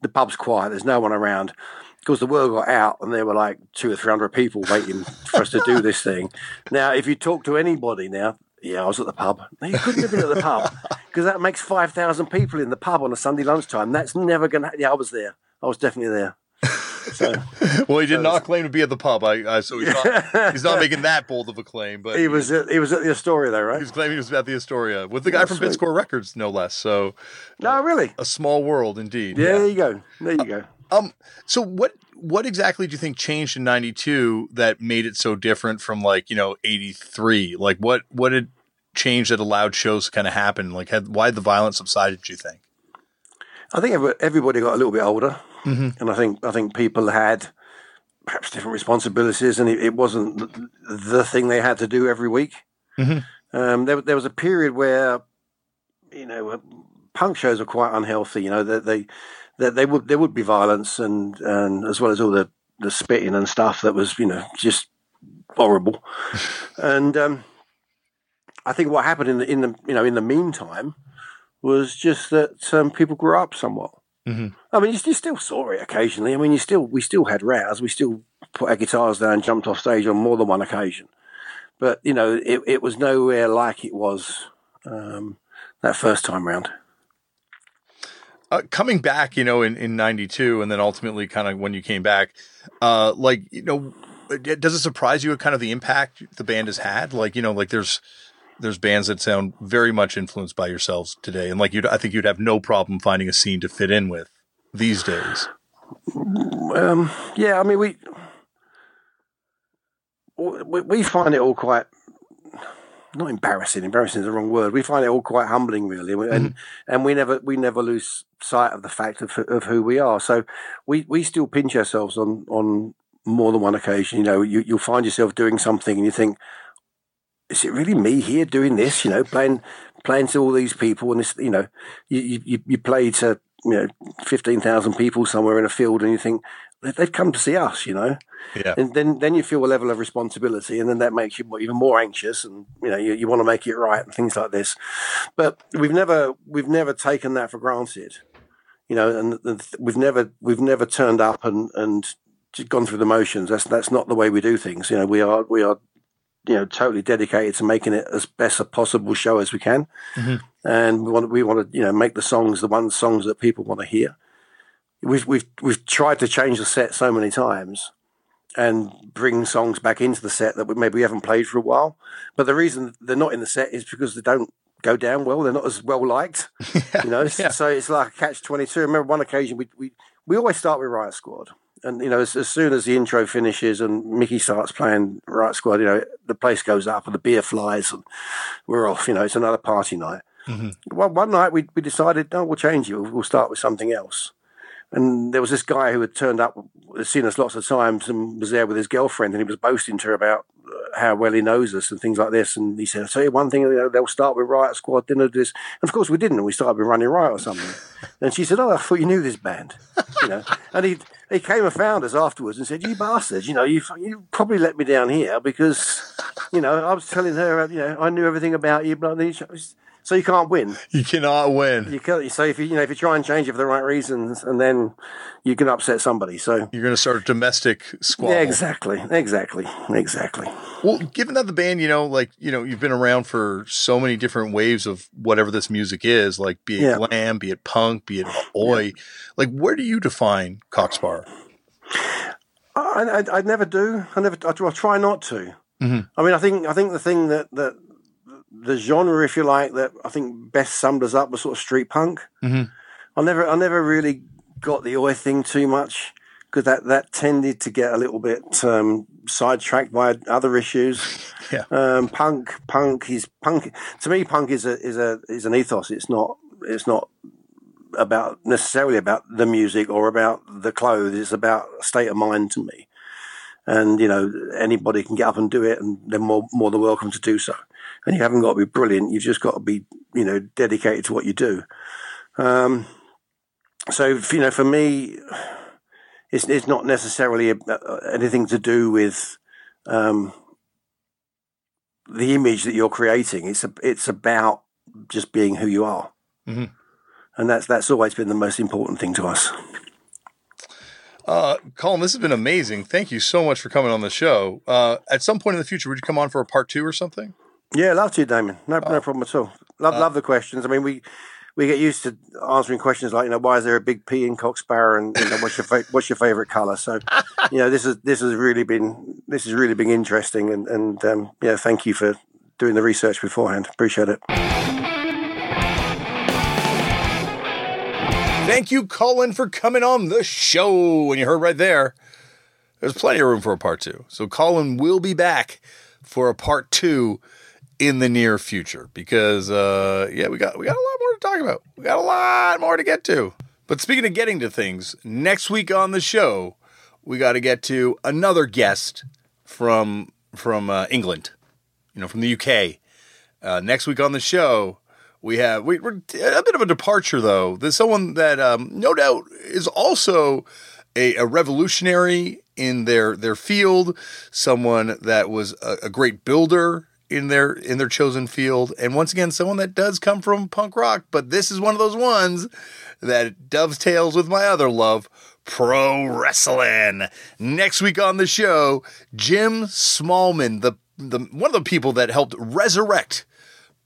Speaker 2: The pub's quiet. There's no one around because the word got out and there were like two or three hundred people waiting for us to do this thing. Now, if you talk to anybody now, yeah, I was at the pub. No, you couldn't have been at the pub because that makes 5,000 people in the pub on a Sunday lunchtime. That's never going to Yeah, I was there. I was definitely there.
Speaker 1: So, well, he did so not claim to be at the pub. I, I so he's not, he's not making that bold of a claim. But
Speaker 2: he was at, he was at the Astoria, though, right?
Speaker 1: He was claiming he was at the Astoria with the guy from sweet. Bitscore Records, no less. So,
Speaker 2: no, uh, really,
Speaker 1: a small world indeed.
Speaker 2: Yeah, yeah, there you go. There you go.
Speaker 1: Um, so what what exactly do you think changed in '92 that made it so different from like you know '83? Like what what had changed that allowed shows to kind of happen? Like had why the violence subsided? Do you think?
Speaker 2: I think everybody got a little bit older, mm-hmm. and I think I think people had perhaps different responsibilities, and it, it wasn't the thing they had to do every week. Mm-hmm. Um, there, there was a period where you know punk shows were quite unhealthy. You know they, they there, there would there would be violence and and as well as all the the spitting and stuff that was you know just horrible. and um, I think what happened in the in the you know in the meantime was just that um, people grew up somewhat. Mm-hmm. I mean, you, you, still saw it occasionally. I mean, you still we still had rows. We still put our guitars down and jumped off stage on more than one occasion. But you know, it, it was nowhere like it was um, that first time round.
Speaker 1: Uh, coming back, you know, in, in 92 and then ultimately kind of when you came back, uh, like, you know, does it surprise you kind of the impact the band has had? Like, you know, like there's, there's bands that sound very much influenced by yourselves today. And like you'd, I think you'd have no problem finding a scene to fit in with these days.
Speaker 2: Um, yeah, I mean, we, we, we find it all quite not embarrassing. Embarrassing is the wrong word. We find it all quite humbling, really, and mm-hmm. and we never we never lose sight of the fact of of who we are. So we we still pinch ourselves on on more than one occasion. You know, you you'll find yourself doing something, and you think, is it really me here doing this? You know, playing playing to all these people, and this, you know, you you you play to you know fifteen thousand people somewhere in a field, and you think, they've come to see us, you know.
Speaker 1: Yeah.
Speaker 2: And then then you feel a level of responsibility, and then that makes you even more anxious, and you know you, you want to make it right and things like this. But we've never we've never taken that for granted, you know, and, and we've never we've never turned up and and gone through the motions. That's that's not the way we do things. You know, we are we are you know totally dedicated to making it as best a possible show as we can, mm-hmm. and we want we want to you know make the songs the ones songs that people want to hear we've we've we've tried to change the set so many times and bring songs back into the set that we maybe we haven't played for a while. But the reason they're not in the set is because they don't go down well. They're not as well liked, you know. Yeah. So it's like a catch twenty two. Remember one occasion we we we always start with Riot Squad. And you know, as, as, soon as the intro finishes and Mickey starts playing Riot Squad, you know, the place goes up and the beer flies and we're off. You know, it's another party night. Mm-hmm. One, one night we, we decided, no, we'll change it. We'll, we'll start with something else. And there was this guy who had turned up, had seen us lots of times, and was there with his girlfriend, and he was boasting to her about uh, how well he knows us and things like this. And he said, "I'll tell you one thing: they'll start with Riot Squad, dinner this." And of course, we didn't. And we started with Running Riot or something. and she said, "Oh, I thought you knew this band," you know. And he he came and found us afterwards and said, "You bastards, you know, you you probably let me down here because, you know, I was telling her, you know, I knew everything about you, but." So you can't win.
Speaker 1: You cannot win.
Speaker 2: You can So if you you know if you try and change it for the right reasons, and then you can upset somebody. So
Speaker 1: You're going to start a domestic squabble.
Speaker 2: yeah, exactly, exactly, exactly.
Speaker 1: Well, given that the band, you know, like, you know, you've been around for so many different waves of whatever this music is, like be it
Speaker 2: Yeah.
Speaker 1: glam, be it punk, be it oi, like where do you define Cock Sparrer?
Speaker 2: I, I, I never do. I never. I, I try not to. Mm-hmm. I mean, I think I think the thing that that the genre, if you like, that I think best summed us up was sort of street punk.
Speaker 1: Mhm.
Speaker 2: I never I never really got the oi thing too much because that that tended to get a little bit um, sidetracked by other issues.
Speaker 1: Yeah.
Speaker 2: Um, punk punk is punk to me. Punk is a is a is an ethos. It's not it's not about necessarily about the music or about the clothes. It's about a state of mind to me. And you know anybody can get up and do it, and they're more more than welcome to do so. And you haven't got to be brilliant. You've just got to be you know dedicated to what you do. Um, so you know, for me, it's it's not necessarily a- uh, anything to do with um, the image that you're creating. It's a, it's about just being who you are,
Speaker 1: Mhm.
Speaker 2: and that's that's always been the most important thing to us.
Speaker 1: Uh, Colin, this has been amazing. Thank you so much for coming on the show. Uh, at some point in the future, would you come on for a part two or something?
Speaker 2: Yeah, love to, Damian. No,
Speaker 1: Oh.
Speaker 2: no problem at all. Love,
Speaker 1: Uh,
Speaker 2: love the questions. I mean, we we get used to answering questions like, you know, why is there a big P in Cock Sparrer, and you know, what's your fa- what's your favorite color? So, you know, this is this has really been this has really been interesting, and and um, yeah, thank you for doing the research beforehand. Appreciate it.
Speaker 1: Thank you, Colin, for coming on the show. And you heard right there, there's plenty of room for a part two. So Colin will be back for a part two in the near future because uh yeah, we got we got a lot more to talk about. We got a lot more to get to. But speaking of getting to things, next week on the show, we got to get to another guest from from uh, England, you know, from the UK. Uh, next week on the show, we have we, we're a bit of a departure though. There's someone that um, no doubt is also a, a revolutionary in their their field, someone that was a, a great builder in their in their chosen field, and once again, someone that does come from punk rock. But this is one of those ones that dovetails with my other love, pro wrestling. Next week on the show, Jim Smallman, the the one of the people that helped resurrect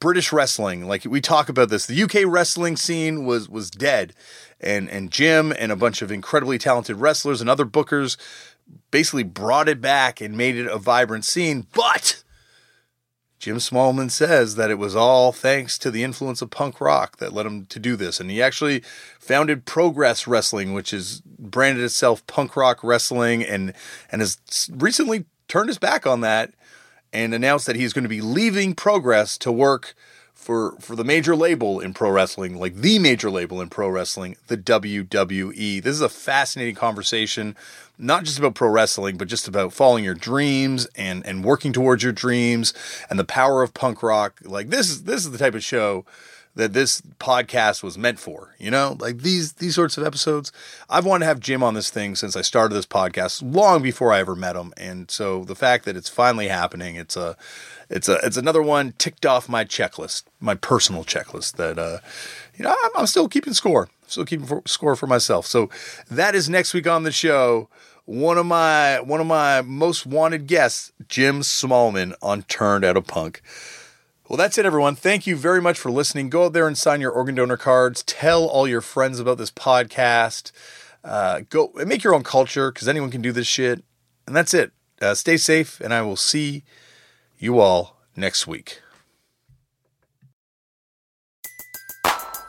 Speaker 1: British wrestling. Like we talk about this, the UK wrestling scene was was dead, and and Jim and a bunch of incredibly talented wrestlers and other bookers basically brought it back and made it a vibrant scene. But Jim Smallman says that it was all thanks to the influence of punk rock that led him to do this, and he actually founded Progress Wrestling, which is branded itself punk rock wrestling, and and has recently turned his back on that and announced that he's going to be leaving Progress to work for for the major label in pro wrestling, like the major label in pro wrestling, the WWE. This is a fascinating conversation, not just about pro wrestling, but just about following your dreams and and working towards your dreams and the power of punk rock. Like this is this is the type of show that this podcast was meant for. You know, like these these sorts of episodes. I've wanted to have Jim on this thing since I started this podcast, long before I ever met him. And so the fact that it's finally happening, it's a it's a it's another one ticked off my checklist, my personal checklist that uh, you know I'm, I'm still keeping score, still keeping for, score for myself. So that is next week on the show. One of my one of my most wanted guests, Jim Smallman on Turned Out A Punk. Well, that's it, everyone. Thank you very much for listening. Go out there and sign your organ donor cards. Tell all your friends about this podcast. Uh, go and make your own culture because anyone can do this shit. And that's it. Uh, stay safe, and I will see you all next week.